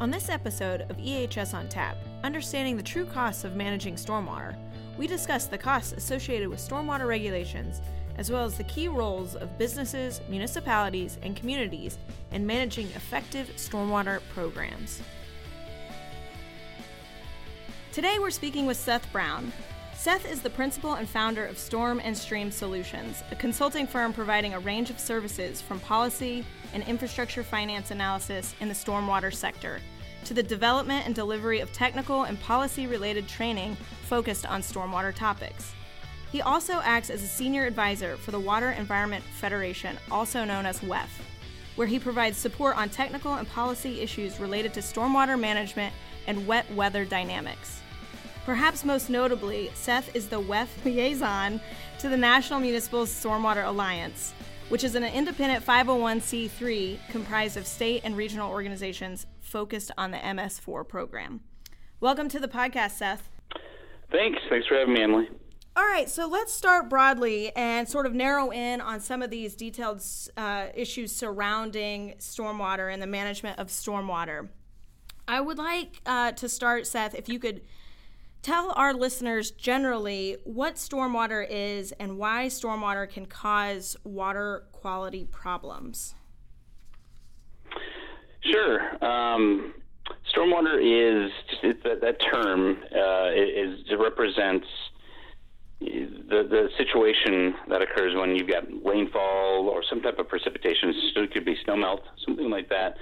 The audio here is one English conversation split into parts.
On this episode of EHS on Tap, understanding the true costs of managing stormwater, we discuss the costs associated with stormwater regulations, as well as the key roles of businesses, municipalities, and communities in managing effective stormwater programs. Today we're speaking with Seth Brown. Seth is the principal and founder of Storm and Stream Solutions, a consulting firm providing a range of services from policy and infrastructure finance analysis in the stormwater sector to the development and delivery of technical and policy related training focused on stormwater topics. He also acts as a senior advisor for the Water Environment Federation, also known as WEF, where he provides support on technical and policy issues related to stormwater management and wet weather dynamics. Perhaps most notably, Seth is the WEF liaison to the National Municipal Stormwater Alliance, which is an independent 501c3 comprised of state and regional organizations focused on the MS4 program. Welcome to the podcast, Seth. Thanks. Thanks for having me, Emily. All right, so let's start broadly and sort of narrow in on some of these detailed uh, issues surrounding stormwater and the management of stormwater. I would like uh, to start, Seth, if you could tell our listeners generally what stormwater is and why stormwater can cause water quality problems. Sure. Um, stormwater is that, that term uh, is represents the the situation that occurs when you've got rainfall or some type of precipitation. It could be snowmelt, something like that,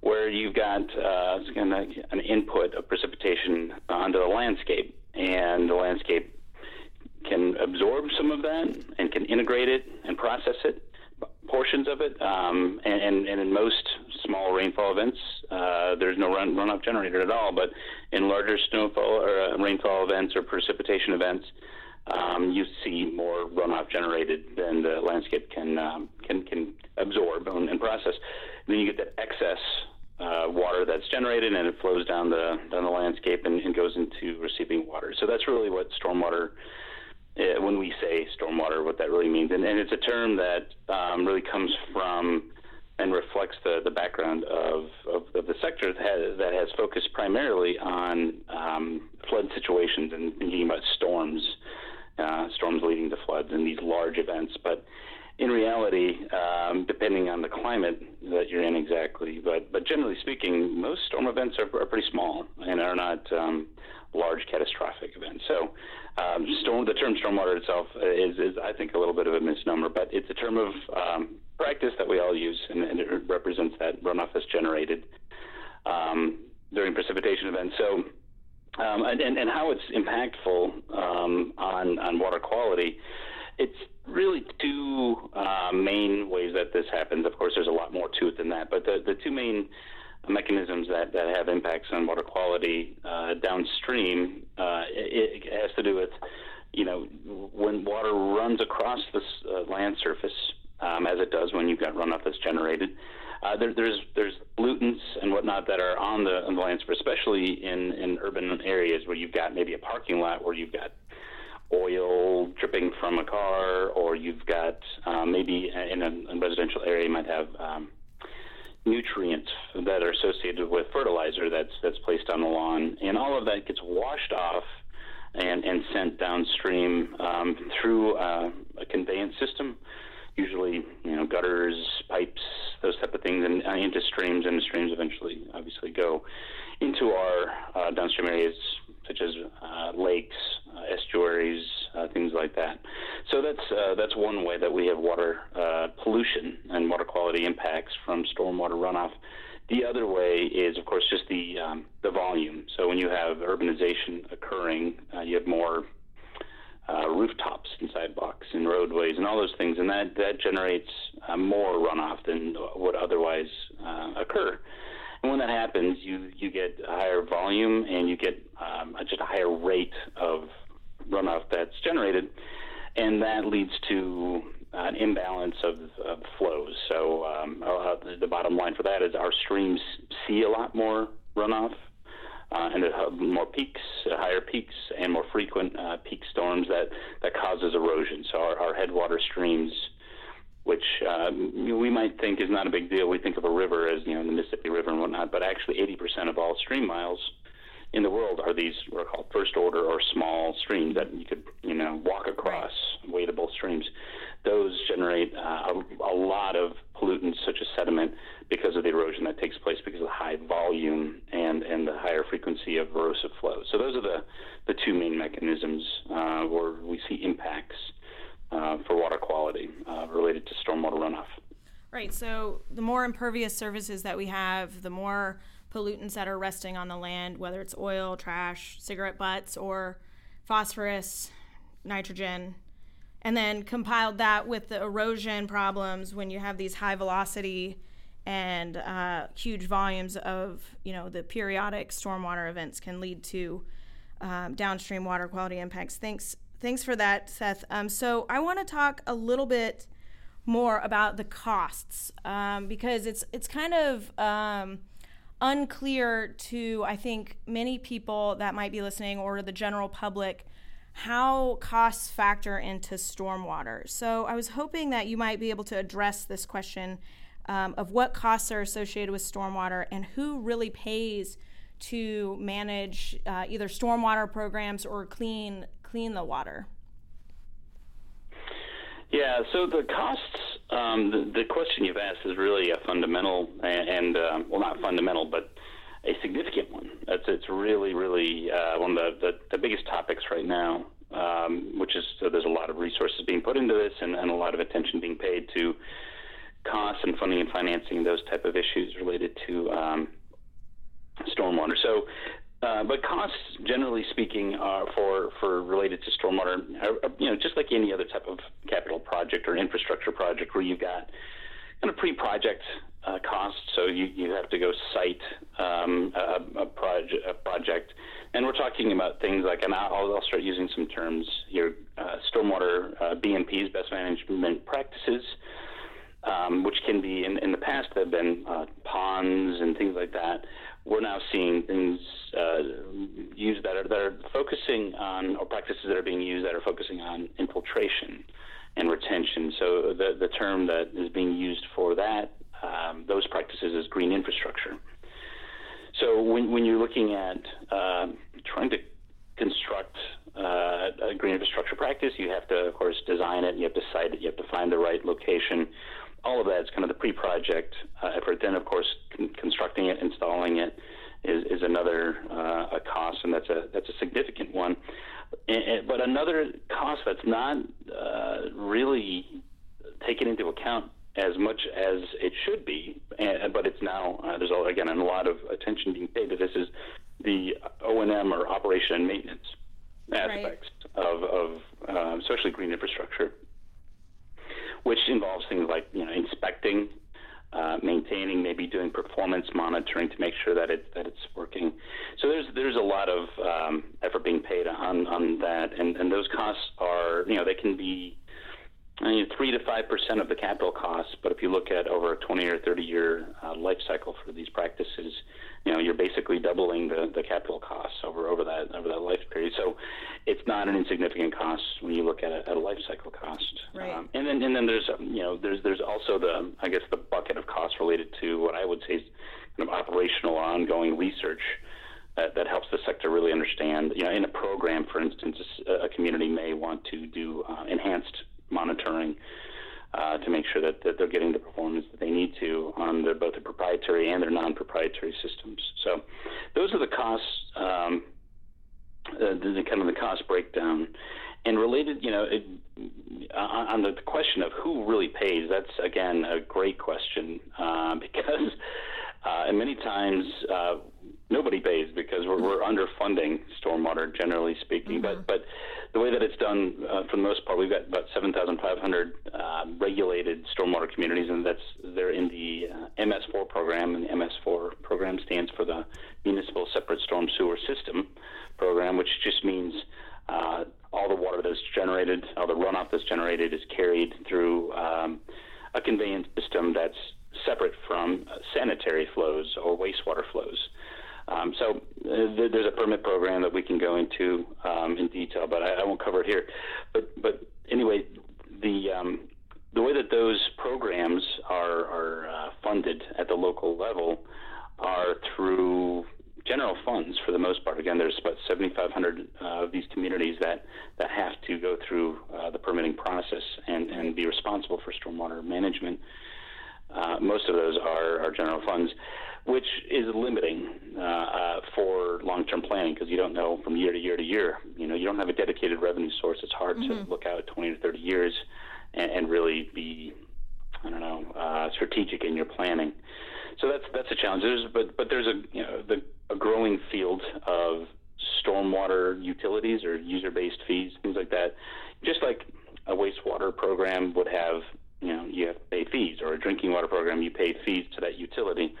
where you've got uh, an input of precipitation onto the landscape, and the landscape can absorb some of that and can integrate it and process it, portions of it. Um, and, and, and, in most small rainfall events, uh, there's no run, runoff generated at all. But in larger snowfall or uh, rainfall events or precipitation events, um, you see more runoff generated than the landscape can um, can can absorb and, and process. And then you get that excess uh, water that's generated and it flows down the down the landscape and, and goes into receiving water. So that's really what stormwater. Uh, when we say stormwater, what that really means, and, and it's a term that um, really comes from and reflects the, the background of, of, of the sector that has, that has, focused primarily on um, flood situations and thinking about storms, uh, storms leading to floods and these large events. But in reality, um, depending on the climate that you're in exactly, but but generally speaking, most storm events are, are pretty small and are not um, large catastrophic events. So, um, storm the term stormwater itself is, is I think a little bit of a misnomer, but it's a term of um, practice that we all use, and, and, it represents that runoff that's generated um, during precipitation events. So. Um, and, and, how it's impactful um, on on water quality it's really two uh, main ways that this happens. Of course, there's a lot more to it than that, but the, the two main mechanisms that, that have impacts on water quality uh, downstream, uh, it, it, has to do with, you know, when water runs across the uh, land surface, um, as it does when you've got runoff that's generated. Uh, there, there's there's pollutants and whatnot that are on the, on the land surface, especially in, in urban areas where you've got maybe a parking lot where you've got oil dripping from a car, or you've got um, maybe in a, a, residential area you might have um, nutrients that are associated with fertilizer that's that's placed on the lawn, and all of that gets washed off and, and sent downstream um, through uh, a conveyance system, usually you know gutters, pipes, those type of things, and uh, into streams, and the streams eventually obviously go into our uh, downstream areas such as uh, lakes, uh, estuaries, uh, things like that. So that's uh, that's one way that we have water uh, pollution and water quality impacts from stormwater runoff. The other way is, of course, just the um, the volume. So when you have urbanization occurring, uh, you have more rooftops and sidewalks and roadways and all those things, and that that generates more runoff than otherwise uh, occur. And when that happens, you you get higher volume and you get um, just a higher rate of runoff that's generated, and that leads to an imbalance of, of flows. So um, uh, the, the bottom line for that is our streams see a lot more runoff. Uh, and have more peaks, uh, higher peaks, and more frequent uh, peak storms that, that causes erosion. So our, our headwater streams which um, we might think is not a big deal. We think of a river as you know the Mississippi River and whatnot, but actually 80% of all stream miles in the world are these what are called first order or small streams that you could you know walk across right. wadable streams. Those generate uh, a, a lot of pollutants such as sediment because of the erosion that takes place because of the high volume and and the higher frequency of erosive flows. So those are the the two main mechanisms uh, where we see impacts uh, for water quality uh, related to stormwater runoff. Right. So the more impervious surfaces that we have, the more pollutants that are resting on the land, whether it's oil, trash, cigarette butts, or phosphorus, nitrogen, and then compiled that with the erosion problems when you have these high velocity and uh, huge volumes of, you know, the periodic stormwater events can lead to um, downstream water quality impacts. Thanks, thanks for that, Seth. Um, so I want to talk a little bit more about the costs um, because it's it's kind of um, unclear to, I think, many people that might be listening or the general public how costs factor into stormwater. So I was hoping that you might be able to address this question um, of what costs are associated with stormwater and who really pays to manage uh, either stormwater programs or clean clean the water. Yeah, so the costs, um, the, the, question you've asked is really a fundamental and, and uh, well, not fundamental, but a significant one. It's, it's really, really uh, one of the, the, the, biggest topics right now, um, which is so there's a lot of resources being put into this and, and a lot of attention being paid to costs and funding and financing those type of issues related to um, stormwater. So uh, but costs, generally speaking, are for, for related to stormwater, are, you know, just like any other type of capital project or infrastructure project where you've got kind of pre-project uh, costs. So you, you have to go site um, a, a, a project, and we're talking about things like, and I'll, I'll start using some terms here: uh, stormwater uh, BMPs, best management practices. Um, which can be in, in the past have been uh, ponds and things like that we're now seeing things uh, used that are, that are focusing on, or practices that are being used that are focusing on infiltration and retention. So the, the term that is being used for that, um, those practices is green infrastructure. So when, when you're looking at uh, trying to construct uh, a green infrastructure practice, you have to, of course, design it, you have to site it, you have to find the right location all of that is kind of the pre-project uh, effort. Then, of course, con- constructing it, installing it is, is another uh, a cost, and that's a that's a significant one. And, and, but another cost that's not uh, really taken into account as much as it should be, and, but it's now uh, there's again a lot of attention being paid to this is the O and M or operation and maintenance aspects right. of, of uh, especially green infrastructure which involves things like you know inspecting, uh, maintaining, maybe doing performance monitoring to make sure that it that it's working. So there's there's a lot of um, effort being paid on on that, and and those costs are you know they can be. I mean, three to five percent of the capital costs, but if you look at over a 20 or 30 year uh, life cycle for these practices, you know, you're basically doubling the, the capital costs over, over that over that life period. So it's not an insignificant cost when you look at a, at a life cycle cost. Right. Um, and then and then there's you know there's there's also the I guess the bucket of costs related to what I would say is kind of operational or ongoing research. That, that helps the sector really understand. You know, in a program, for instance, a community may want to do uh, enhanced monitoring uh, to make sure that, that they're getting the performance that they need to on their, both the proprietary and their non-proprietary systems. So those are the costs, um, uh, the, kind of the cost breakdown. And related, you know, it, uh, on the question of who really pays, that's again a great question uh, because uh, and many times nobody pays because we're, we're underfunding stormwater, generally speaking. Mm-hmm. But but the way that it's done, uh, for the most part, we've got about 7,500 uh, regulated stormwater communities, and that's they're in the uh, MS4 program, and the MS4 program stands for the Municipal Separate Storm Sewer System program, which just means uh, all the water that's generated, all the runoff that's generated, is carried through um, a conveyance system that's separate from sanitary flows or wastewater flows. Um, so uh, th- there's a permit program that we can go into um, in detail, but I, I, won't cover it here. But but anyway, the um, the way that those programs are are uh, funded at the local level are through general funds for the most part. Again, there's about 7,500 uh, of these communities that, that have to go through uh, the permitting process and, and be responsible for stormwater management. Uh, most of those are, are general funds, which is limiting uh, uh, for long-term planning because you don't know from year to year to year. You know, you don't have a dedicated revenue source. It's hard mm-hmm. to look out 20 to 30 years and, and really be, I don't know, uh, strategic in your planning. So that's that's a challenge. There's, but but there's a you know the, a growing field of stormwater utilities or user-based fees, things like that. Just like a wastewater program would have, you know, you have to pay fees, or a drinking water program, you pay fees to that utility.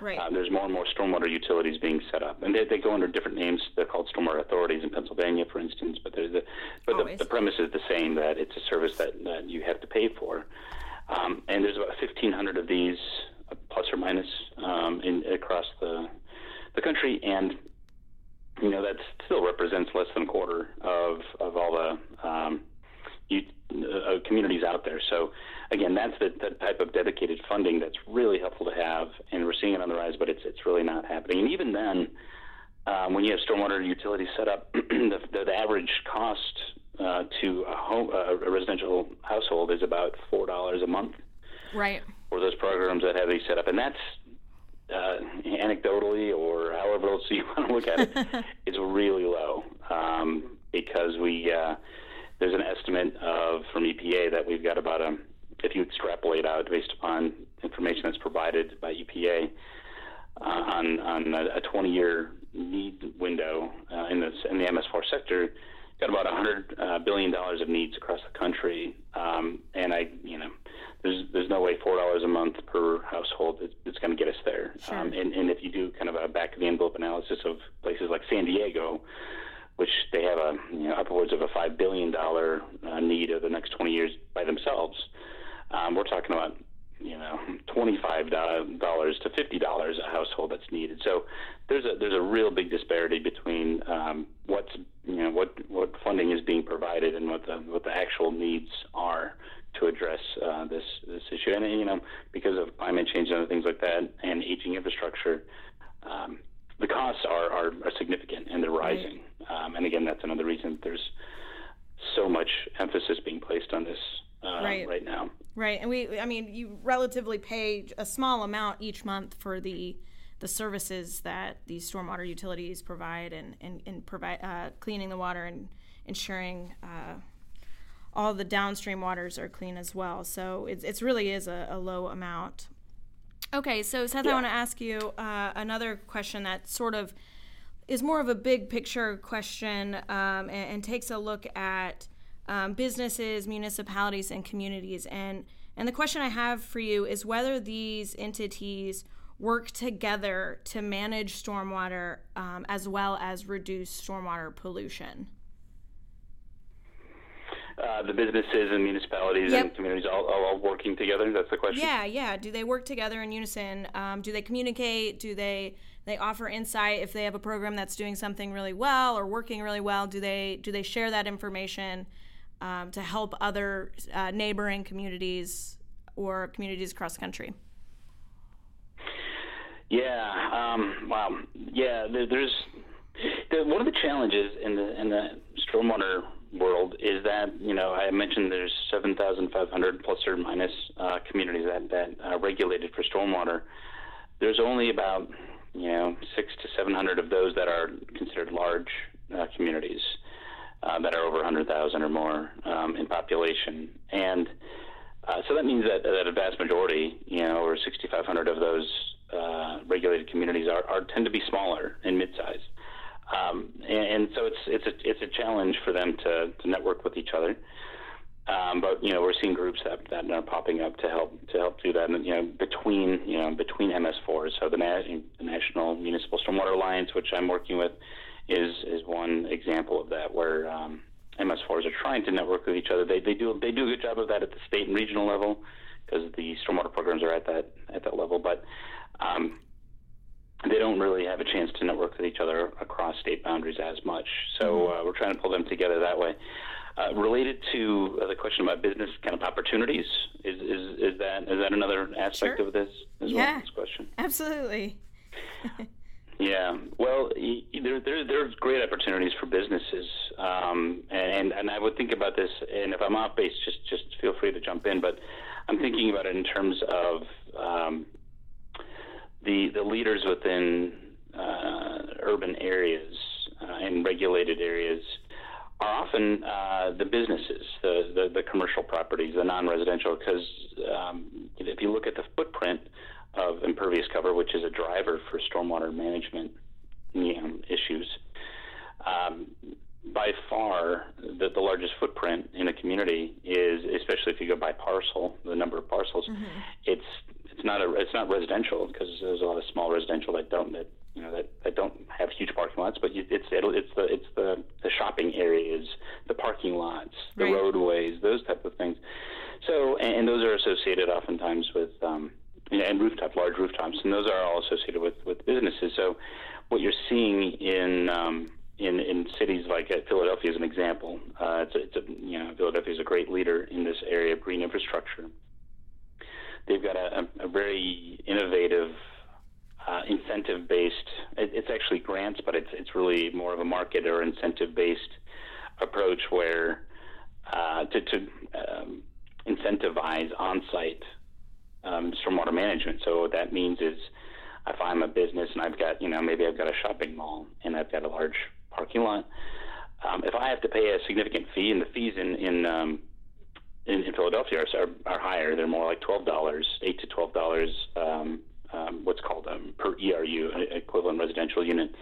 Right. Uh, there's more and more stormwater utilities being set up, and they, they go under different names. They're called stormwater authorities in Pennsylvania, for instance. But there's a, but the, the, premise is the same that it's a service that, that you have to pay for. Um, and there's about 1,500 of these plus or minus um, in, across the the country, and you know that still represents less than a quarter of of all the um, you, uh, communities out there. So again, that's the, the, type of dedicated funding that's really helpful to have, and we're seeing it on the rise, but it's it's really not happening. And even then, um, when you have stormwater utilities set up, the, the, average cost uh, to a home uh, a residential household is about four dollars a month. Right for those programs that have these set up, and that's uh, anecdotally or however else you want to look at it, it's really low um, because we uh, there's an estimate of from EPA that we've got about a if you extrapolate out based upon information that's provided by EPA uh, on on a 20 year need window uh, in the in the MS4 sector, got about 100 uh, billion dollars of needs across the country, um, and I you know there's there's no way four dollars a month per household is, is going to get us there. Sure. Um, and, and if you do kind of a back of the envelope analysis of places like San Diego, which they have a you know, upwards of a five billion dollar uh, need over the next 20 years by themselves, um, we're talking about you know twenty-five dollars to fifty dollars a household that's needed. So there's a there's a real big disparity between um, what's you know what what funding is being provided and what the what the actual needs are to address uh, this this issue. And you know because of climate change and other things like that and aging infrastructure. Um, the costs are, are, are, significant and they're rising. Right. Um, and again, that's another reason there's so much emphasis being placed on this uh, right. right now. Right, and we, I mean, you relatively pay a small amount each month for the the services that these stormwater utilities provide and and, and provide uh, cleaning the water and ensuring uh, all the downstream waters are clean as well. So it's it's really is a, a low amount. Okay, so Seth, yeah. I want to ask you uh, another question that sort of is more of a big picture question um, and, and takes a look at um, businesses, municipalities, and communities. And and the question I have for you is whether these entities work together to manage stormwater um, as well as reduce stormwater pollution. Uh, the businesses and municipalities yep. and communities all, all, all, working together. That's the question. Yeah, yeah. Do they work together in unison? Um, do they communicate? Do they they offer insight if they have a program that's doing something really well or working really well? Do they do they share that information? Um, to help other uh, neighboring communities or communities across the country? Yeah, um, wow. Yeah, there, there's the, one of the challenges in the in the stormwater world is that you know I mentioned there's 7,500 plus or minus uh, communities that that are regulated for stormwater. There's only about you know six to 700 of those that are considered large uh, communities uh, that are over 100,000 or more um, in population. And uh, so that means that, that a vast majority, you know, over 6,500 of those uh, regulated communities are, are, tend to be smaller and mid-sized. Um, and, and, so it's it's a it's a challenge for them to, to network with each other. Um, but you know we're seeing groups that, that are popping up to help to help do that. And you know between you know between MS4s, so the, Na- the National Municipal Stormwater Alliance, which I'm working with, is is one example of that where um, MS4s are trying to network with each other. They they do they do a good job of that at the state and regional level because the stormwater programs are at that at that level, but um, they don't really have a chance to network with each other across state boundaries as much. So mm-hmm. uh, we're trying to pull them together that way. Uh, related to uh, the question about business kind of opportunities, is, is, is that is that another aspect sure. of this as yeah, well? This question, absolutely. Yeah, well, there, there there's great opportunities for businesses, um, and and I would think about this. And if I'm off base, just just feel free to jump in. But I'm thinking about it in terms of um, the the leaders within uh, urban areas uh, and regulated areas are often uh, the businesses, the, the, the commercial properties, the non-residential. Because um, if you look at the footprint of impervious cover, which is a driver for stormwater management know, issues. Um, by far, the, the largest footprint in a community is, especially if you go by parcel, the number of parcels. Mm-hmm. It's it's not a it's not residential because there's a lot of small residential that don't that you know that, that don't have huge parking lots, but it's it'll, it's the it's the the shopping areas, the parking lots, the right. roadways, those type of things. So and, and those are associated oftentimes with um, and rooftop, large rooftops, and those are all associated with, with businesses. So, what you're seeing in um, in, in cities like uh, Philadelphia, as an example, uh, it's, a, it's a, you know Philadelphia is a great leader in this area of green infrastructure. They've got a, a, very innovative uh, incentive-based. It, it's actually grants, but it's it's really more of a market or incentive-based approach where uh, to, to um, incentivize on-site um, stormwater management. So what that means is if I'm a business and I've got, you know, maybe I've got a shopping mall and I've got a large parking lot, um, if I have to pay a significant fee, and the fees in in um, in, in Philadelphia are, are, are higher, they're more like twelve dollars, eight to twelve dollars. Um, um, what's called um, per ERU, equivalent residential unit.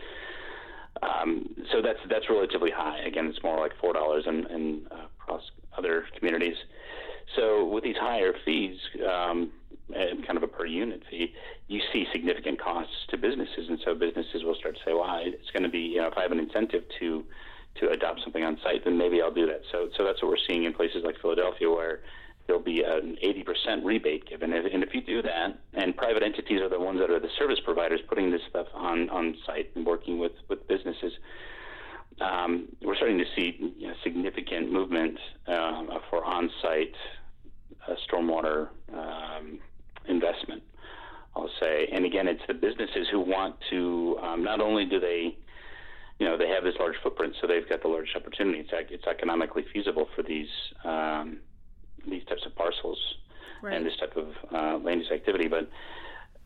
Um, so that's that's relatively high. Again, it's more like four dollars in, in uh, across other communities. So with these higher fees, um, kind of a per unit fee, you see significant costs to businesses, and so businesses will start to say, "Well, it's going to be, you know, if I have an incentive to to adopt something on site, then maybe I'll do that." So, so that's what we're seeing in places like Philadelphia, where there'll be an 80% rebate given, and if you do that, and private entities are the ones that are the service providers putting this stuff on on site and working with with businesses. Um, we're starting to see you know, significant movement uh, for on-site uh, stormwater um, investment. I'll say, and again, it's the businesses who want to. Um, not only do they, you know, they have this large footprint, so they've got the largest opportunity. It's, it's economically feasible for these um, these types of parcels right. and this type of uh, land use activity, but.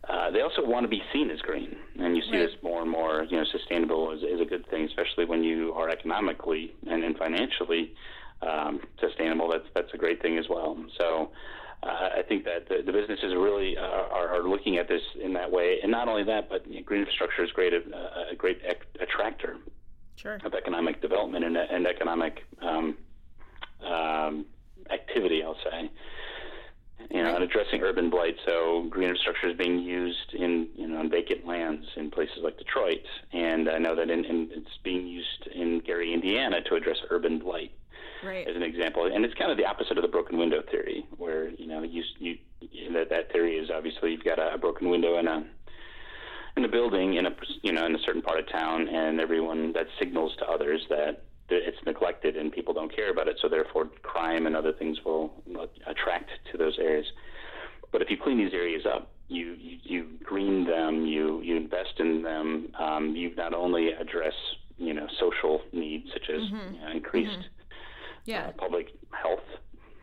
Uh, they also want to be seen as green, and you see right. this more and more. You know, sustainable is, is a good thing, especially when you are economically and, and financially um, sustainable. That's that's a great thing as well. So, uh, I think that the, the businesses really uh, are, are, looking at this in that way, and not only that, but you know, green infrastructure is great, uh, a great attractor sure. of economic development and, and economic um, um, activity. I'll say, you know, right. addressing urban blight. So green infrastructure is being used in you know on vacant lands in places like Detroit, and I know that in, in, it's being used in Gary, Indiana, to address urban blight right. as an example. And it's kind of the opposite of the broken window theory, where you know you you that that theory is obviously you've got a, a broken window in a in a building in a you know in a certain part of town, and everyone that signals to others that it's neglected and people don't care about it, so therefore crime and other things will attract to those areas. But if you clean these areas up, you you, you green them, you you invest in them, um, you not only address you know social needs such as mm-hmm. you know, increased mm-hmm yeah. uh, public health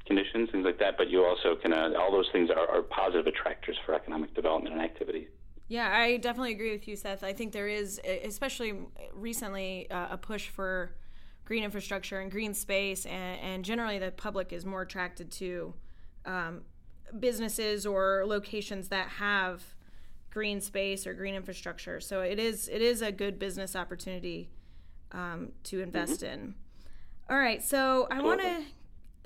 conditions, things like that. But you also can, uh, all those things are, are positive attractors for economic development and activity. Yeah, I definitely agree with you, Seth. I think there is, especially recently, uh, a push for green infrastructure and green space, and, and generally the public is more attracted to um, businesses or locations that have green space or green infrastructure. So it is it is a good business opportunity um, to invest mm-hmm. in. All right, so I want to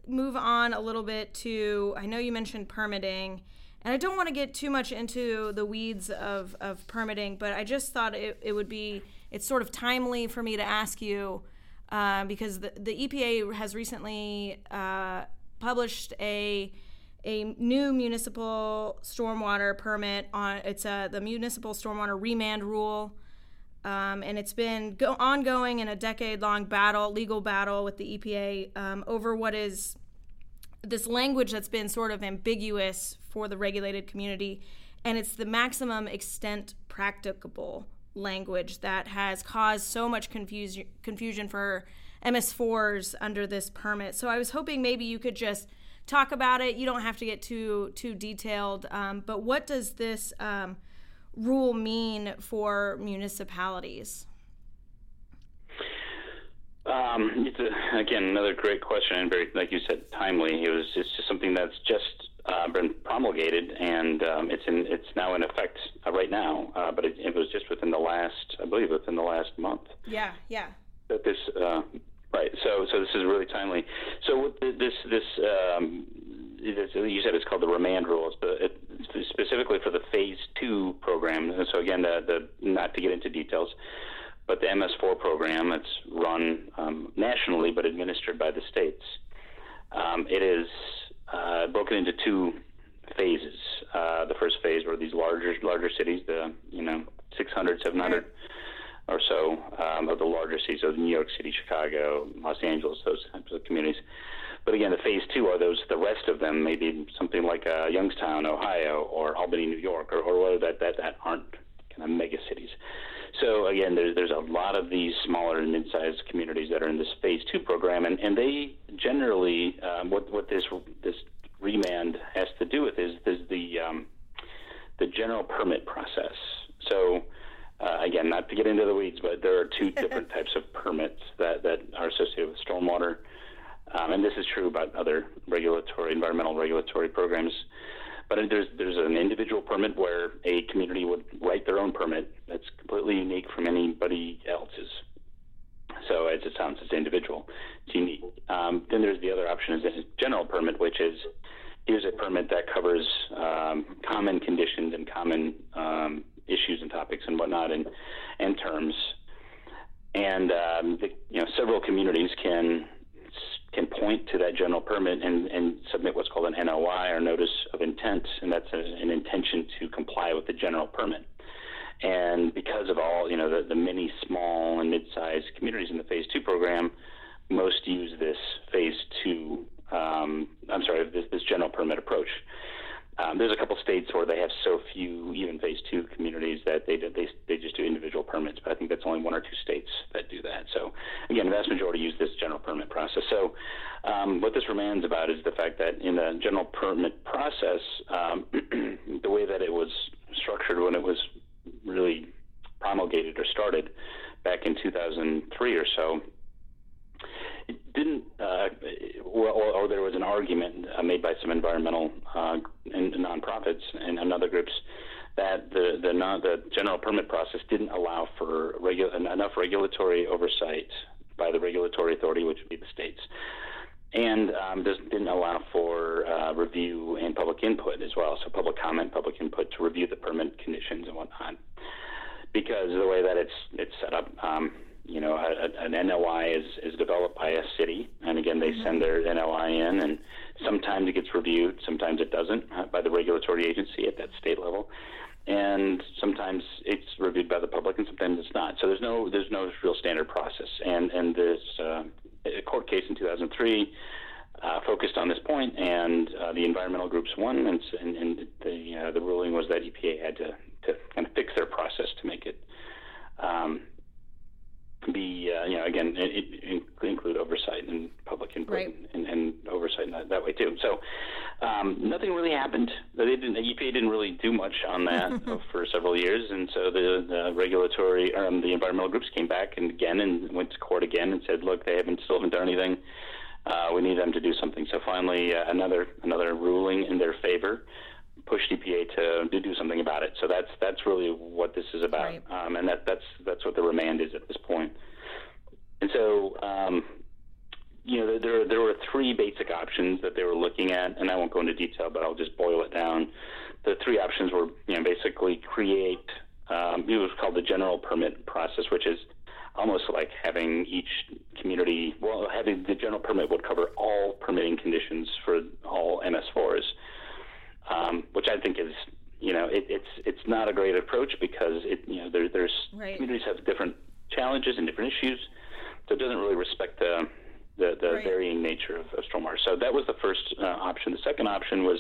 move on a little bit to I know you mentioned permitting, and I don't want to get too much into the weeds of, of permitting, but I just thought it, it would be it's sort of timely for me to ask you uh, because the, the EPA has recently uh, published a a new municipal stormwater permit on it's a the municipal stormwater remand rule um, and it's been go- ongoing in a decade long battle, legal battle with the EPA um, over what is this language that's been sort of ambiguous for the regulated community. And it's the maximum extent practicable language that has caused so much confusion confusion for MS4s under this permit. So I was hoping maybe you could just talk about it. You don't have to get too too detailed, um, but what does this um, rule mean for municipalities? Um, it's a, again another great question and very, like you said, timely. It was it's just something that's just uh, been promulgated and um, it's in it's now in effect uh, right now. Uh, but it, it, was just within the last, I believe, within the last month. Yeah, yeah. That this uh, right. So so this is really timely. So this this um, you said it's called the remand rules, but it, specifically for the phase two program. So again, the, the not to get into details but the MS4 program, it's run um, nationally but administered by the states. Um, it is uh, broken into two phases. Uh, the first phase were these larger larger cities, the you know 600, 700 or so um, of the larger cities, so New York City, Chicago, Los Angeles, those types of communities. But again, the phase two are those the rest of them, maybe something like uh, Youngstown, Ohio, or Albany, New York, or, or that, that that aren't kind of mega cities. So again, there's there's a lot of these smaller and mid-sized communities that are in this phase two program, and, and they generally um, what what this this remand has to do with is is the um, the general permit process. So uh, again, not to get into the weeds, but there are two different types of permits that that are associated with stormwater, um, and this is true about other regulatory environmental regulatory programs. But there's there's an individual permit where a community would write their own permit that's completely unique from anybody else's. So as it sounds, it's individual, it's unique. Um, then there's the other option is a general permit, which is here's a permit that covers um, common conditions and common um, issues and topics and whatnot and and terms. And um, the, you know several communities can can point to that general permit and, and submit what's called an NOI or notice of intent, and that's a, an intention to comply with the general permit. And because of all, you know, the, the many small and mid-sized communities in the Phase Two program, most use this Phase Two. Um, I'm sorry, this, this general permit approach. Um, there's a couple states where they have so few, even phase two communities, that they they they just do individual permits. But I think that's only one or two states that do that. So again, the vast majority use this general permit process. So um, what this remands about is the fact that in the general permit process, um, the way that it was structured when it was really promulgated or started back in 2003 or so didn't, uh, or, or, there was an argument uh, made by some environmental uh, and nonprofits and, other groups that the the, non, the general permit process didn't allow for regu- enough regulatory oversight by the regulatory authority, which would be the states, and um, this didn't allow for uh, review and public input as well. So public comment, public input to review the permit conditions and whatnot. Because the way that it's it's set up, um, you know, a, an NOI is, is developed by a city, and again, they mm-hmm. send their NOI in, and sometimes it gets reviewed, sometimes it doesn't uh, by the regulatory agency at that state level, and sometimes it's reviewed by the public, and sometimes it's not. So there's no there's no real standard process, and and this uh, court case in 2003. Uh, focused on this point, and uh, the environmental groups won, and, and, and the uh, the ruling was that EPA had to, to kind of fix their process to make it um, be, uh, you know, again, it, it include oversight and public input right. and, and, oversight in that, that, way too. So um, nothing really happened. They didn't, the EPA didn't really do much on that for several years, and so the, the regulatory, um, the environmental groups came back and again and went to court again and said, look, they haven't still haven't done anything. Uh, we need them to do something. So finally, uh, another another ruling in their favor pushed EPA to, to do something about it. So that's that's really what this is about, right. um, and that that's that's what the remand is at this point. And so, um, you know, there there were three basic options that they were looking at, and I won't go into detail, but I'll just boil it down. The three options were, you know, basically create. Um, it was called the general permit process, which is almost like having each community, well, having the general permit would cover all permitting conditions for all MS4s um, which I think is you know it, it's it's not a great approach because it you know there, there's right. communities have different challenges and different issues, so it doesn't really respect the the, the right. varying nature of, of stormwater. So that was the first uh, option. The second option was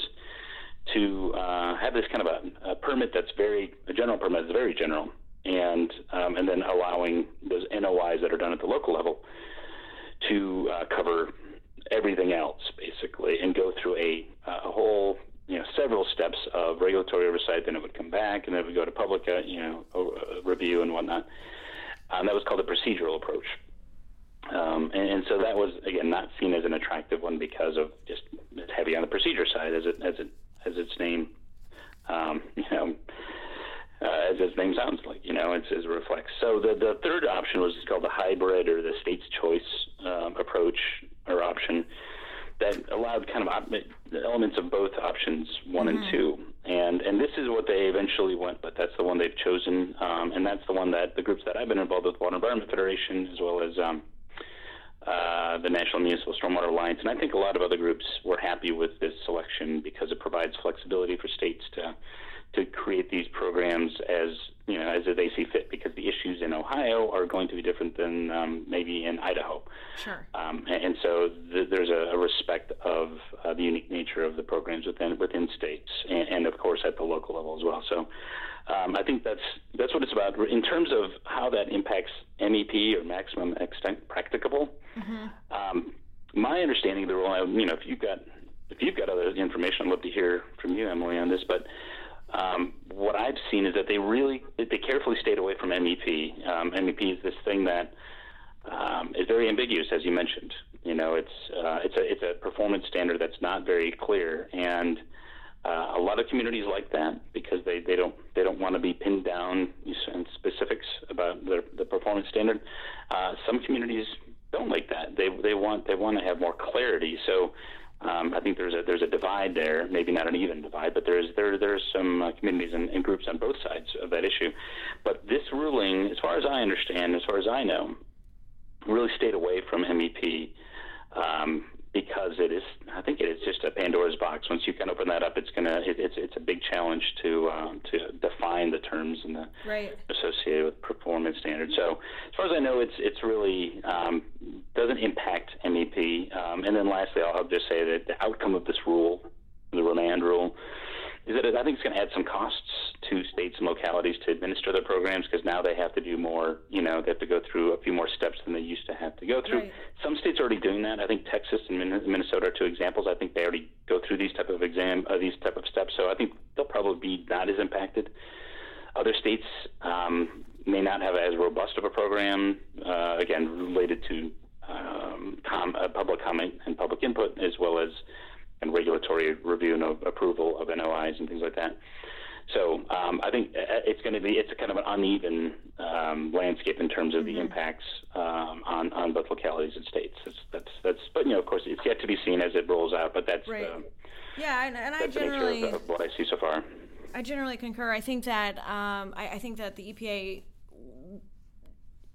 to uh, have this kind of a, a, permit that's very a general permit that's very general and um, and then allowing those NOIs that are done at the local level to uh, cover everything else, basically, and go through a, a whole you know several steps of regulatory oversight. Then it would come back, and then it would go to public uh, you know uh, review and whatnot. Um, that was called the procedural approach. Um, and, and, so that was again not seen as an attractive one because of just it's heavy on the procedure side, as it as it as its name, um, you know, uh, as its name sounds like, you know, it's, it reflects. So the the third option was called the hybrid or the state's choice um, approach or option that allowed kind of op- elements of both options one mm-hmm. and two. And and this is what they eventually went but That's the one they've chosen, um, and that's the one that the groups that I've been involved with, Water Environment Federation, as well as um, uh, the National Municipal Stormwater Alliance, and I think a lot of other groups were happy with this selection because it provides flexibility for states to to create these programs as you know as they see fit because the issues in Ohio are going to be different than um, maybe in Idaho. Sure. Um, and, and, so th- there's a, a, respect of uh, the unique nature of the programs within within states and, and, of course at the local level as well. So um, I think that's that's what it's about. In terms of how that impacts MEP or maximum extent practicable, mm-hmm. Um, my understanding of the rule, you know, if you've got if you've got other information, I'd love to hear from you, Emily, on this. But um, what I've seen is that they really they carefully stayed away from MEP. Um, MEP is this thing that um, is very ambiguous, as you mentioned. You know, it's uh, it's a it's a performance standard that's not very clear, and uh, a lot of communities like that because they, they don't they don't want to be pinned down in specifics about the, the performance standard. Uh, some communities don't like that. They they want they want to have more clarity. So um, I think there's a there's a divide there, maybe not an even divide, but there's there there's some uh, communities and, and, groups on both sides of that issue. But this ruling, as far as I understand, as far as I know, really stayed away from MEP. Um, because it is, I think it is just a Pandora's box. Once you can open that up, it's gonna, it, it's it's a big challenge to um, to define the terms and the right. associated with performance standards. So as far as I know, it's it's really um, doesn't impact MEP. Um, and then lastly, I'll, I'll just say that the outcome of this rule, the remand rule, is that I think it's going to add some costs to states and localities to administer their programs because now they have to do more. You know, they have to go through a few more steps than they used to have to go through. Right. Some states are already doing that. I think Texas and Minnesota are two examples. I think they already go through these type of exam, uh, these type of steps. So I think they'll probably be not as impacted. Other states um, may not have as robust of a program. Uh, again, related to um, com- uh, public comment and public input, as well as and regulatory review and approval of NOIs and things like that. So um, I think uh, it's going to be it's a kind of an uneven um, landscape in terms of mm-hmm. the impacts um, on on both localities and states. That's, that's that's but you know of course it's yet to be seen as it rolls out. But that's right. the, yeah, and, and I generally of, of what I see so far. I generally concur. I think that um, I, I, think that the EPA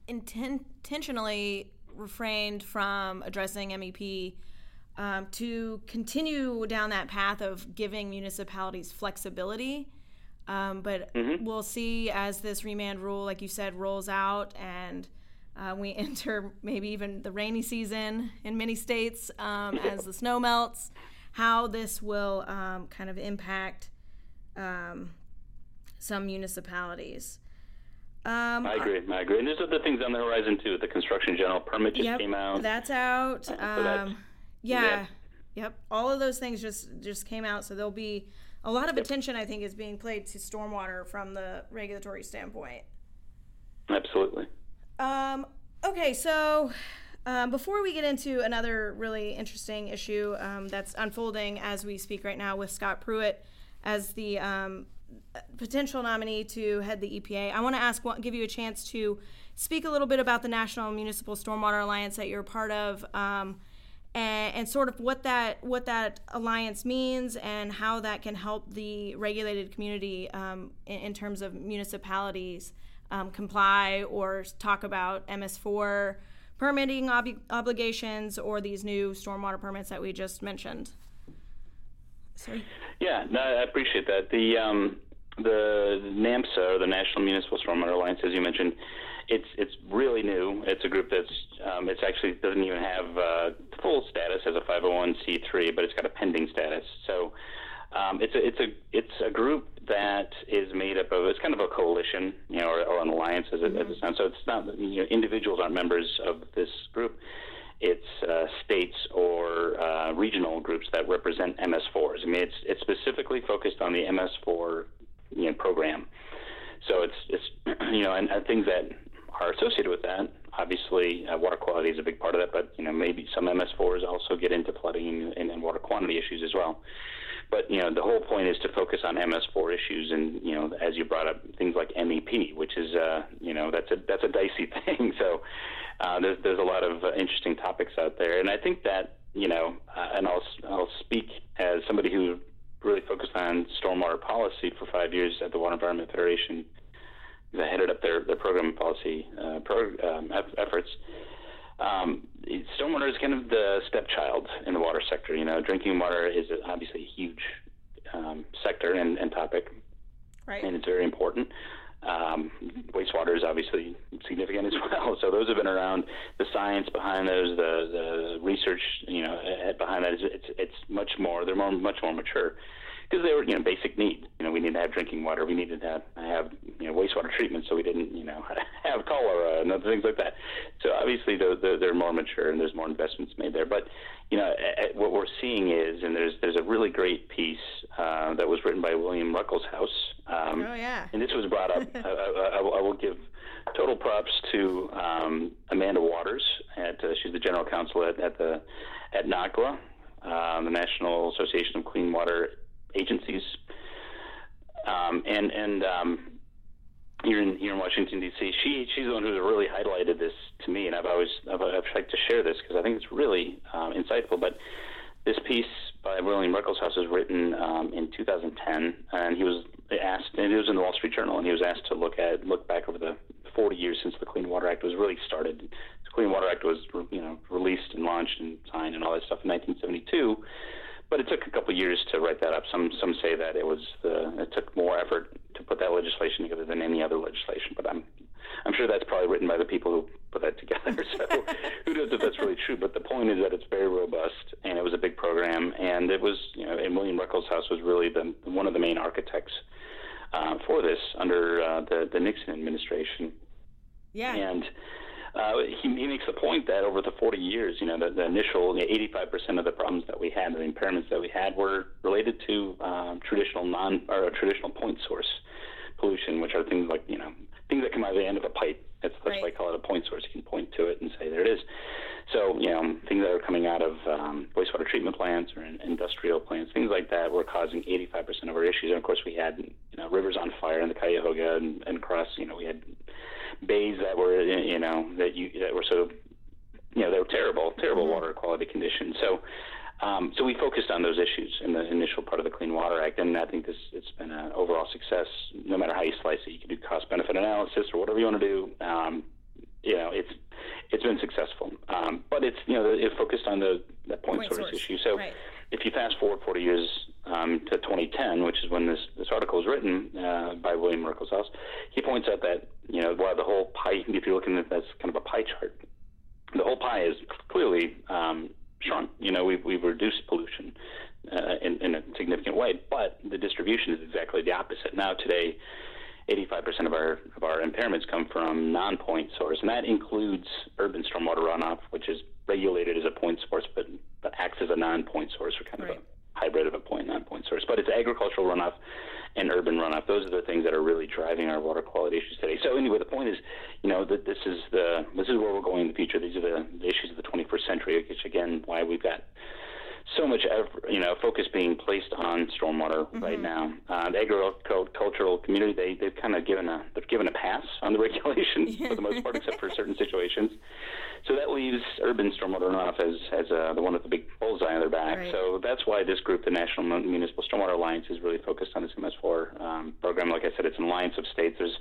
inten- intentionally refrained from addressing MEP um, to continue down that path of giving municipalities flexibility. Um, but mm-hmm. we'll see as this remand rule, like you said, rolls out and uh, we enter maybe even the rainy season in many states um, as the snow melts, how this will um, kind of impact um, some municipalities. Um, I agree. I agree. And there's other things on the horizon too. The construction general permit just yep, came out. That's out. Uh, so that's, yeah. yeah. Yep. All of those things just just came out, so there'll be a lot of yep. attention. I think is being played to stormwater from the regulatory standpoint. Absolutely. Um, okay, so um, before we get into another really interesting issue um, that's unfolding as we speak right now with Scott Pruitt as the um, potential nominee to head the EPA, I want to ask, give you a chance to speak a little bit about the National Municipal Stormwater Alliance that you're part of. Um, and, and, sort of what that what that alliance means and how that can help the regulated community um, in, in, terms of municipalities um, comply or talk about MS4 permitting ob- obligations or these new stormwater permits that we just mentioned. Sorry. Yeah, no, I appreciate that. The um, the NAMSA or the National Municipal Stormwater Alliance, as you mentioned, it's it's really new. It's a group that's um, it's actually doesn't even have uh, full status as a 501c3, but it's got a pending status. So Um, it's a it's a it's a group that is made up of it's kind of a coalition, you know, or, or an alliance as it, mm-hmm. as it sounds. So it's not you know individuals aren't members of this group. It's uh, states or uh, regional groups that represent MS4s. I mean, it's it's specifically focused on the MS4 you know, program. So it's it's you know and, and things that are associated with that. Obviously, uh, water quality is a big part of that, but you know maybe some MS4s also get into flooding and, and water quantity issues as well. But you know, the whole point is to focus on MS4 issues, and you know, as you brought up, things like MEP, which is uh, you know that's a that's a dicey thing. So uh, there's there's a lot of uh, interesting topics out there, and I think that you know, uh, and I'll I'll speak as somebody who really focused on stormwater policy for five years at the Water Environment Federation. I headed up their their program policy uh, pro, um, efforts um, stormwater is kind of the stepchild in the water sector. You know, drinking water is obviously a huge um, sector and, and, topic, right. and it's very important. Um, wastewater is obviously significant as well. So those have been around. The science behind those, the the research, you know, behind that is it's it's much more. They're more much more mature because they were you know basic need. You know, we needed to have drinking water. We needed to have, have you know wastewater treatment, so we didn't you know have cholera and other things like that. So obviously they're, they're more mature and there's more investments made there. But you know what we're seeing is, and there's there's a really great piece uh, that was written by William Ruckelshaus. Um, oh yeah. And this was brought up. I, I, I, will give total props to um, Amanda Waters. At uh, she's the general counsel at, at the at NACWA, um, the National Association of Clean Water agencies. Um, and and um, here in here in Washington D.C., she she's the one who's really highlighted this to me, and I've always I've, I've tried to share this because I think it's really um, insightful. But this piece by William Ruckelshaus was written um, in 2010, and he was asked, and it was in the Wall Street Journal, and he was asked to look at look back over the 40 years since the Clean Water Act was really started. The Clean Water Act was you know released and launched and signed and all that stuff in 1972 but it took a couple of years to write that up. Some some say that it was uh, it took more effort to put that legislation together than any other legislation. But I'm I'm sure that's probably written by the people who put that together. So who knows if that's really true? But the point is that it's very robust, and it was a big program, and it was you know, and William Ruckelshaus was really the one of the main architects uh, for this under uh, the the Nixon administration. Yeah. And uh, he, he makes the point that over the 40 years, you know, the, the initial you know, 85% of the problems that we had, the impairments that we had, were related to um, traditional non or traditional point source pollution, which are things like you know things that come out of the end of a pipe. That's, that's right. why I call it a point source. You can point to it and say there it is. So you know things that are coming out of um, wastewater treatment plants or in industrial plants, things like that, were causing 85% of our issues. And of course, we had you know rivers on fire in the Cuyahoga and, and across. You know we had bays that were you know that you that were so you know they were terrible, terrible mm-hmm. water quality conditions. So. Um, so we focused on those issues in the initial part of the Clean Water Act, and I think this it's been an overall success. No matter how you slice it, you can do cost benefit analysis or whatever you want to do. Um, you know, it's it's been successful, um, but it's you know it focused on the that point, point source, source, issue. So right. If you fast forward 40 years um, to 2010, which is when this this article was written uh, by William Ruckelshaus, he points out that you know while the whole pie, if you're looking at this kind of a pie chart, the whole pie is clearly um, shrunk. You know, we've, we've reduced pollution uh, in, in a significant way, but the distribution is exactly the opposite. Now, today, 85% of our of our impairments come from non-point source, and that includes urban stormwater runoff, which is regulated as a point source, but, but acts as a non-point source, or kind right. of a hybrid of a point non-point source. But it's agricultural runoff and urban runoff. Those are the things that are really driving our water quality issues today. So anyway, the point is, you know, that this is the this is where we're going in the future. These are the, the issues of the 21st century, which again, why we've got so much, you know, focus being placed on stormwater mm-hmm. right now. Uh, the agricultural community, they they've kind of given a they've given a pass on the regulations for the most part, except for certain situations. So that leaves urban stormwater runoff as as uh, the one with the big bullseye on their back. Right. So that's why this group, the National Municipal Stormwater Alliance, is really focused on this MS4 um, program. Like I said, it's an alliance of states. There's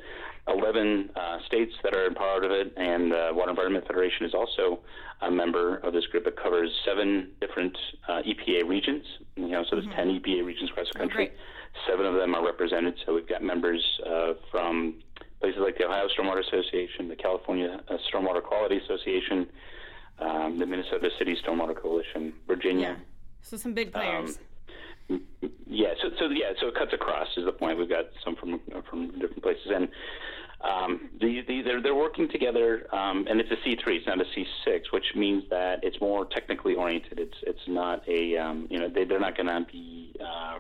11 uh, states that are part of it, and the Water Environment Federation is also a member of this group. It covers seven different uh, EPA regions. You know, so there's mm-hmm. 10 EPA regions across the country. Oh, seven of them are represented. So we've got members uh, from places like the Ohio Stormwater Association, the California uh, Stormwater Quality Association, um, the Minnesota City Stormwater Coalition, Virginia. Yeah. So some big players. Um, Yeah, so, so yeah, so it cuts across is the point. We've got some from from different places, and um, the, the, they're, they're working together, um, and it's a C3, it's not a C6, which means that it's more technically oriented. It's it's not a um, you know they they're not going to be uh,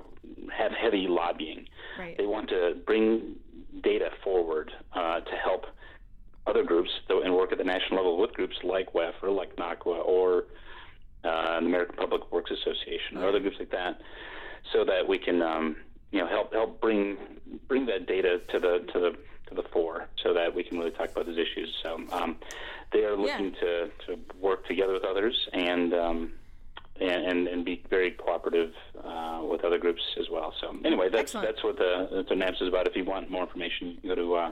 have heavy lobbying. Right. They want to bring data forward uh, to help other groups and work at the national level with groups like WEF or like NACWA or uh, the American Public Works Association or other groups like that, so that we can um, you know help help bring bring that data to the to the to the fore so that we can really talk about those issues. So um, they are looking yeah. to, to work together with others and um, and, and be very cooperative uh, with other groups as well. So anyway, that's Excellent. that's what the that's what NAPS is about. If you want more information, you can go to uh,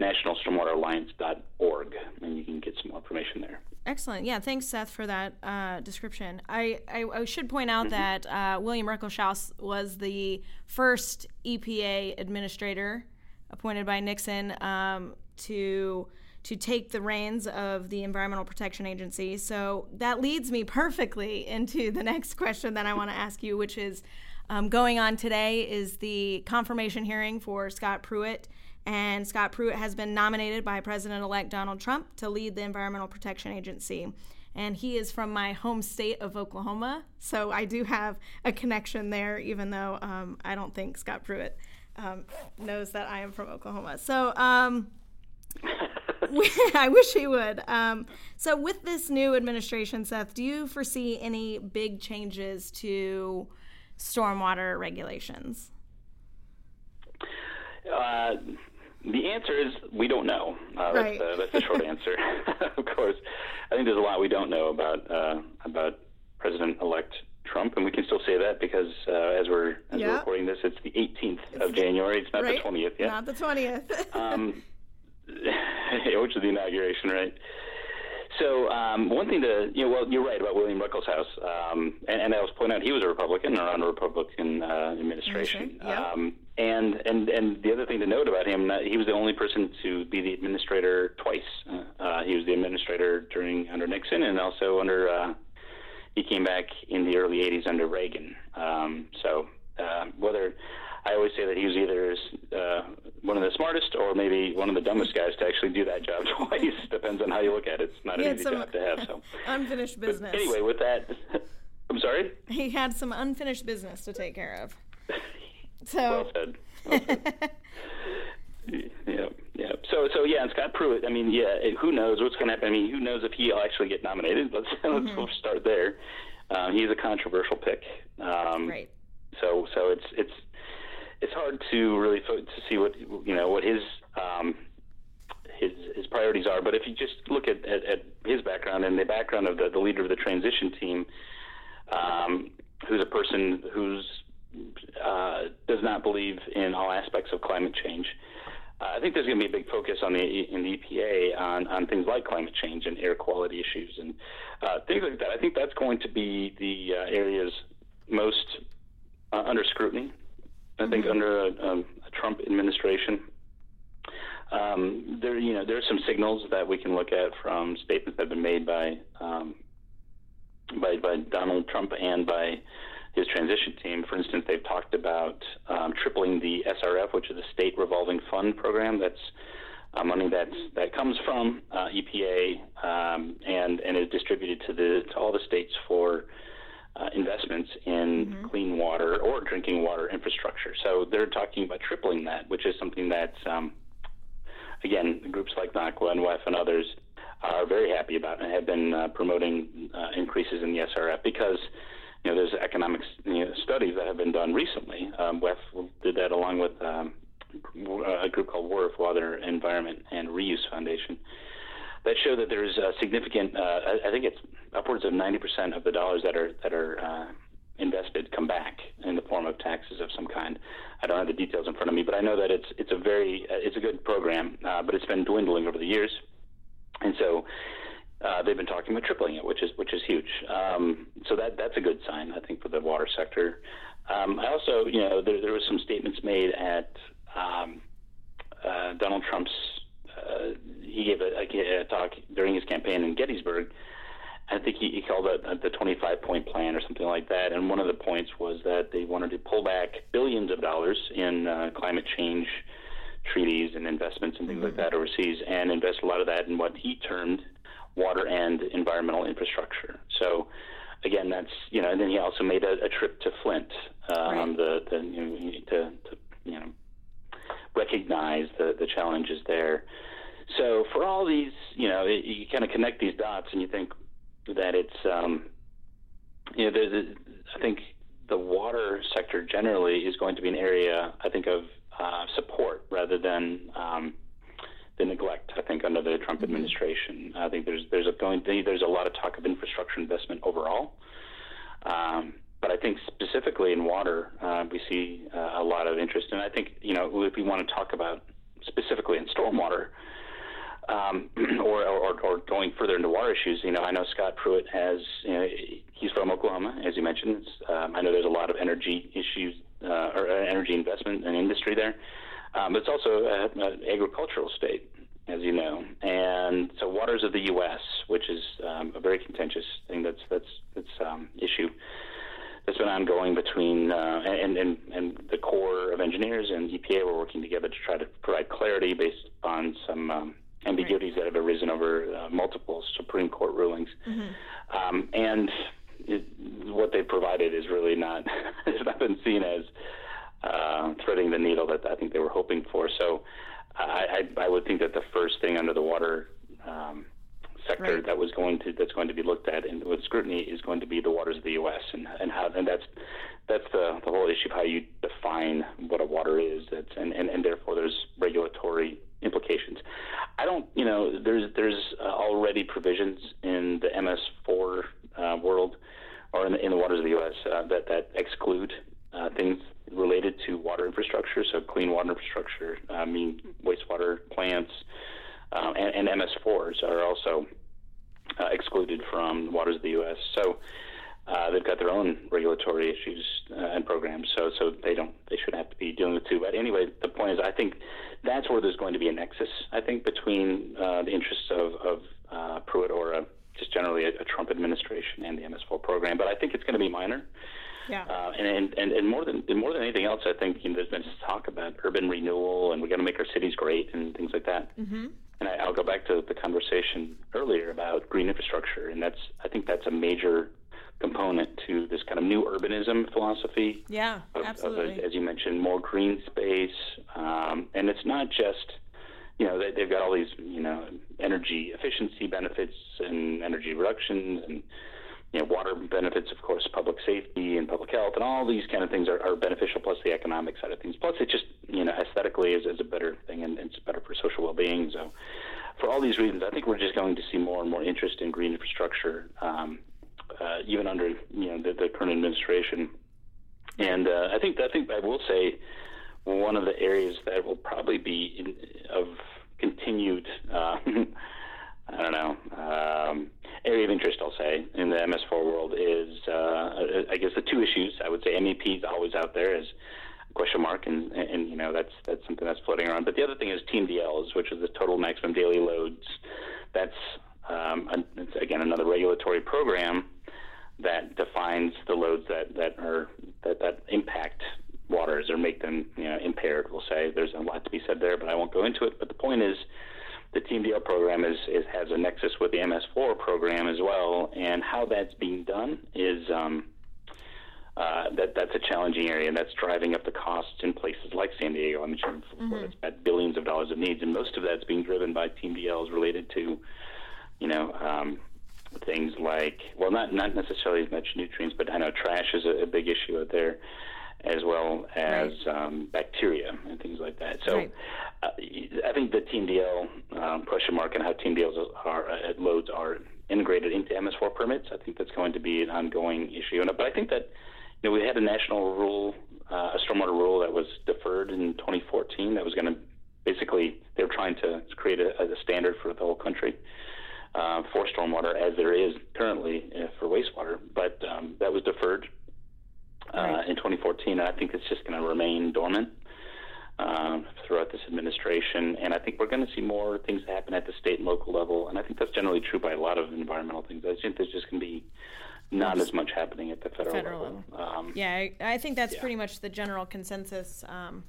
nationalstormwateralliance.org and you can get some more information there. Excellent. Yeah, thanks, Seth, for that uh, description. I, I, I, should point out mm-hmm. that uh, William Ruckelshaus was the first EPA administrator appointed by Nixon um, to to take the reins of the Environmental Protection Agency. So that leads me perfectly into the next question that I want to ask you, which is um, going on today is the confirmation hearing for Scott Pruitt. And Scott Pruitt has been nominated by President elect Donald Trump to lead the Environmental Protection Agency. And he is from my home state of Oklahoma. So I do have a connection there, even though um, I don't think Scott Pruitt um, knows that I am from Oklahoma. So um, I wish he would. Um, so with this new administration, Seth, do you foresee any big changes to stormwater regulations? Uh, the answer is we don't know. Uh, right. that's, the, that's the short answer. of course, I think there's a lot we don't know about uh, about President-elect Trump, and we can still say that because uh, as we're as we're recording this, it's the 18th it's of January. It's not right? the 20th yet. Not the 20th. um, which is the inauguration, right? So um, one thing to you know, well, you're right about William Ruckelshaus, um, and, and I was point out he was a Republican or on a Republican uh, administration. Yeah. Um, and and and the other thing to note about him, uh, he was the only person to be the administrator twice. Uh, uh he was the administrator during under Nixon and also under uh, he came back in the early 80s under Reagan. Um, so uh, whether I always say that he was either uh, one of the smartest or maybe one of the dumbest guys to actually do that job twice. Depends on how you look at it. It's not an easy job to have. So unfinished business. But anyway, with that, I'm sorry. He had some unfinished business to take care of. So. well said. Well said. So, so yeah, and Scott Pruitt. I mean, yeah. Who knows what's going to happen? I mean, who knows if he'll actually get nominated? Let's mm-hmm. let's start there. Um, he's a controversial pick. Um, right. So, so it's it's it's hard to really fo- to see what you know what his um, his his priorities are. But if you just look at, at, at his background and the background of the, the leader of the transition team, um, who's a person who's uh, does not believe in all aspects of climate change. I think there's going to be a big focus on the in the EPA on, on things like climate change and air quality issues and uh, things like that. I think that's going to be the uh, areas most uh, under scrutiny. I mm-hmm. think under a, a, a, Trump administration, um, there you know there are some signals that we can look at from statements that have been made by um, by, by Donald Trump and by his transition team. For instance, they've talked about um, tripling the SRF, which is a state revolving fund program. That's uh, money that's that comes from uh, EPA um, and and is distributed to the to all the states for uh, investments in mm-hmm. clean water or drinking water infrastructure. So they're talking about tripling that, which is something that um, again groups like NACWA and WEF and others are very happy about and have been uh, promoting uh, increases in the SRF because know, there's economic you know, studies that have been done recently. Um, WEF did that along with um, a group called of Water, Environment, and Reuse Foundation that show that there's a significant. Uh, I think it's upwards of 90% of the dollars that are that are uh, invested come back in the form of taxes of some kind. I don't have the details in front of me, but I know that it's it's a very uh, it's a good program, uh, but it's been dwindling over the years, and so uh, they've been talking about tripling it, which is which is huge. Um, so that that's a good sign, I think, for the water sector. Um, I also, you know, there, there was some statements made at um, uh, Donald Trump's. Uh, he gave a, a, talk during his campaign in Gettysburg, I think he, he called it the 25 point plan or something like that. And one of the points was that they wanted to pull back billions of dollars in uh, climate change treaties and investments and things mm-hmm. like that overseas and invest a lot of that in what he termed water and environmental infrastructure. So, again, that's, you know, and then he also made a, a trip to Flint um, right. the, the, you know, to, to, you know, recognize the, the challenges there. So for all these, you know, it, you kind of connect these dots and you think, that it's um, you know there's a, I think the water sector generally is going to be an area I think of uh, support rather than um, the neglect. I think under the Trump mm-hmm. administration, I think there's there's a going there's a lot of talk of infrastructure investment overall. Um, but I think specifically in water, uh, we see uh, a lot of interest. And I think, you know, if we want to talk about specifically in stormwater, um, or, or, or going further into water issues, you know, I know Scott Pruitt has, you know, he's from Oklahoma, as you mentioned. Um, I know there's a lot of energy issues uh, or uh, energy investment and industry there. Um, but it's also an agricultural state, as you know, and so waters of the U.S., which is um, a very contentious thing that's that's that's um, issue that's been ongoing between uh, and, and and the Corps of Engineers and EPA. We're working together to try to provide clarity based on some um, ambiguities right. that have arisen over uh, multiple Supreme Court rulings. Mm-hmm. Um, and it, what they provided is really not has not been seen as uh, threading the needle that I think they were hoping for. So I, I, I would think that the first thing under the water um, sector right. that was going to that's going to be looked at and with scrutiny is going to be the waters of the U.S. and and how and that's that's the the whole issue of how you define what a water is. That's and and, and therefore there's regulatory implications. I don't, you know, there's there's uh, already provisions in the MS4 uh, world or in the, in the waters of the U.S. Uh, that that exclude uh, things related to water infrastructure, so clean water infrastructure, I mean wastewater plants, um, and, and, MS4s are also uh, excluded from waters of the U.S. So uh, they've got their own regulatory issues uh, and programs, so so they don't they shouldn't have to be dealing with two. But anyway, the point is, I think that's where there's going to be a nexus. I think between uh, the interests of, of uh, Pruitt or a, just generally a, a, Trump administration and the MS4 program. But I think it's going to be minor. Yeah. Uh, and, and and more than and more than anything else, I think you know, there's been talk about urban renewal and we're going to make our cities great and things like that. Mm-hmm. And I, I'll go back to the conversation earlier about green infrastructure, and that's I think that's a major component to this kind of new urbanism philosophy. Yeah, of, absolutely. Of, as you mentioned, more green space, um, and it's not just you know they, have got all these you know energy efficiency benefits and energy reductions and you know water benefits, of course, public safety and public health, and all these kind of things are, are beneficial. Plus the economic side of things. Plus it just you know aesthetically is, is a better thing and it's better for social well-being. So. For all these reasons, I think we're just going to see more and more interest in green infrastructure um, uh, even under you know the, the current administration. And uh, I think I think I will say one of the areas that will probably be in, of continued uh, I don't know um, area of interest. I'll say in the MS4 world is uh, I guess the two issues. I would say MEP is always out there as question mark, and, and you know that's that's something that's floating around. But the other thing is TMDLs, which is the total maximum daily loads. That's um, again another regulatory program that defines the loads that, that are that, that impact waters or make them you know impaired. We'll say there's a lot to be said there, but I won't go into it. But the point is, the TMDL program is, is has a nexus with the MS4 program as well, and how that's being done is. Um, uh, that that's a challenging area, and that's driving up the costs in places like San Diego. I mentioned mm-hmm. it's billions of dollars of needs, and most of that's being driven by TMDLs related to, you know, um, things like well, not not necessarily as much nutrients, but I know trash is a, a big issue out there, as well as right. um, bacteria and things like that. So, right. uh, I think the TMDL um, question mark and how TMDLs are uh, loads are integrated into MS4 permits. I think that's going to be an ongoing issue. And, but I think that you know we had a national rule, uh, a stormwater rule that was deferred in 2014 that was going to basically they were trying to create a, a standard for the whole country uh, for stormwater as there is currently uh, for wastewater, but um, that was deferred uh, right. in 2014. And I think it's just going to remain dormant. um, throughout this administration. And I think we're going to see more things happen at the state and local level. And I think that's generally true by a lot of environmental things. I think there's just going to be not as much happening at the federal, Federal level. level. yeah, I, I think that's pretty much the general consensus um,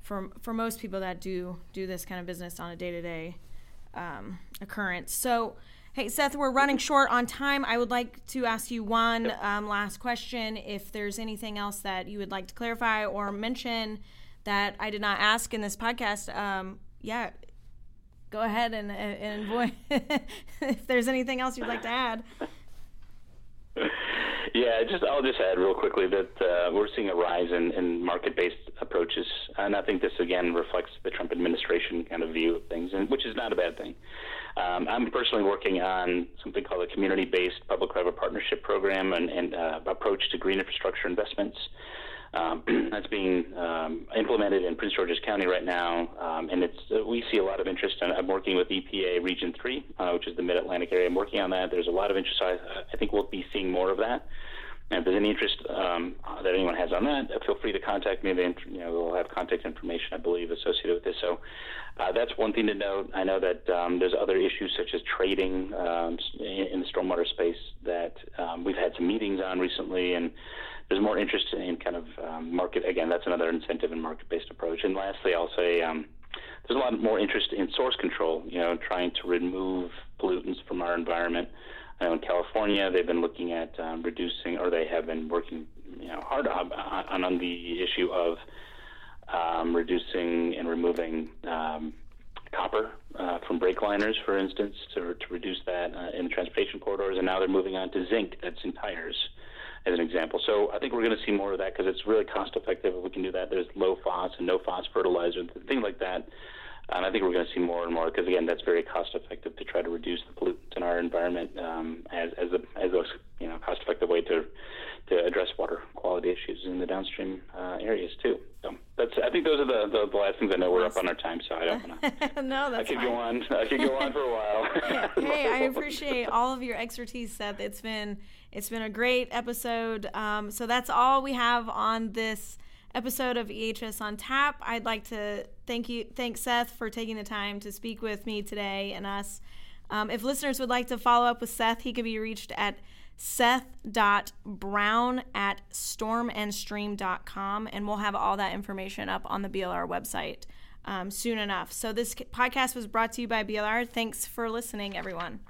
for for most people that do do this kind of business on a day to day occurrence. So, hey, Seth, we're running short on time. I would like to ask you one um, last question. If there's anything else that you would like to clarify or mention that I did not ask in this podcast, um, yeah, go ahead and and voice if there's anything else you'd like to add. Yeah, just I'll just add real quickly that uh, we're seeing a rise in, in market-based approaches, and I think this again reflects the Trump administration kind of view of things, and which is not a bad thing. Um, I'm personally working on something called a community-based public-private partnership program and, and uh, approach to green infrastructure investments. Um, that's being um, implemented in Prince George's County right now, um, and it's uh, we see a lot of interest. And I'm working with EPA Region Three, uh, which is the Mid Atlantic area. I'm working on that. There's a lot of interest. I, I think we'll be seeing more of that. And if there's any interest um, that anyone has on that, feel free to contact me. You know, we'll have contact information, I believe, associated with this. So uh, that's one thing to note. I know that um, there's other issues such as trading um, in, in the stormwater space that um, we've had some meetings on recently, and there's more interest in kind of um, market. Again, that's another incentive and market-based approach. And lastly, I'll say um, there's a lot more interest in source control. You know, trying to remove pollutants from our environment. I know in California, they've been looking at um, reducing, or they have been working, you know, hard on, on, on the issue of um, reducing and removing um, copper uh, from brake liners, for instance, to, to reduce that uh, in transportation corridors. And now they're moving on to zinc that's in tires, as an example. So I think we're going to see more of that because it's really cost effective if we can do that. There's low phos and no phos fertilizer, and things like that. And I think we're going to see more and more because again, that's very cost effective to try to reduce the pollutants in our environment um, as as a as a you know cost effective way to to address water quality issues in the downstream uh, areas too. So that's I think those are the, the, the last things I know. We're up on our time, so I don't want to. no, that's I could fine. go on. I could go on for a while. hey, I appreciate all of your expertise, Seth. It's been it's been a great episode. Um, so that's all we have on this episode of EHS on Tap. I'd like to thank you, thank Seth for taking the time to speak with me today and us. Um, if listeners would like to follow up with Seth, he could be reached at seth.brown at stormandstream.com, and we'll have all that information up on the BLR website um, soon enough. So, this podcast was brought to you by BLR. Thanks for listening, everyone.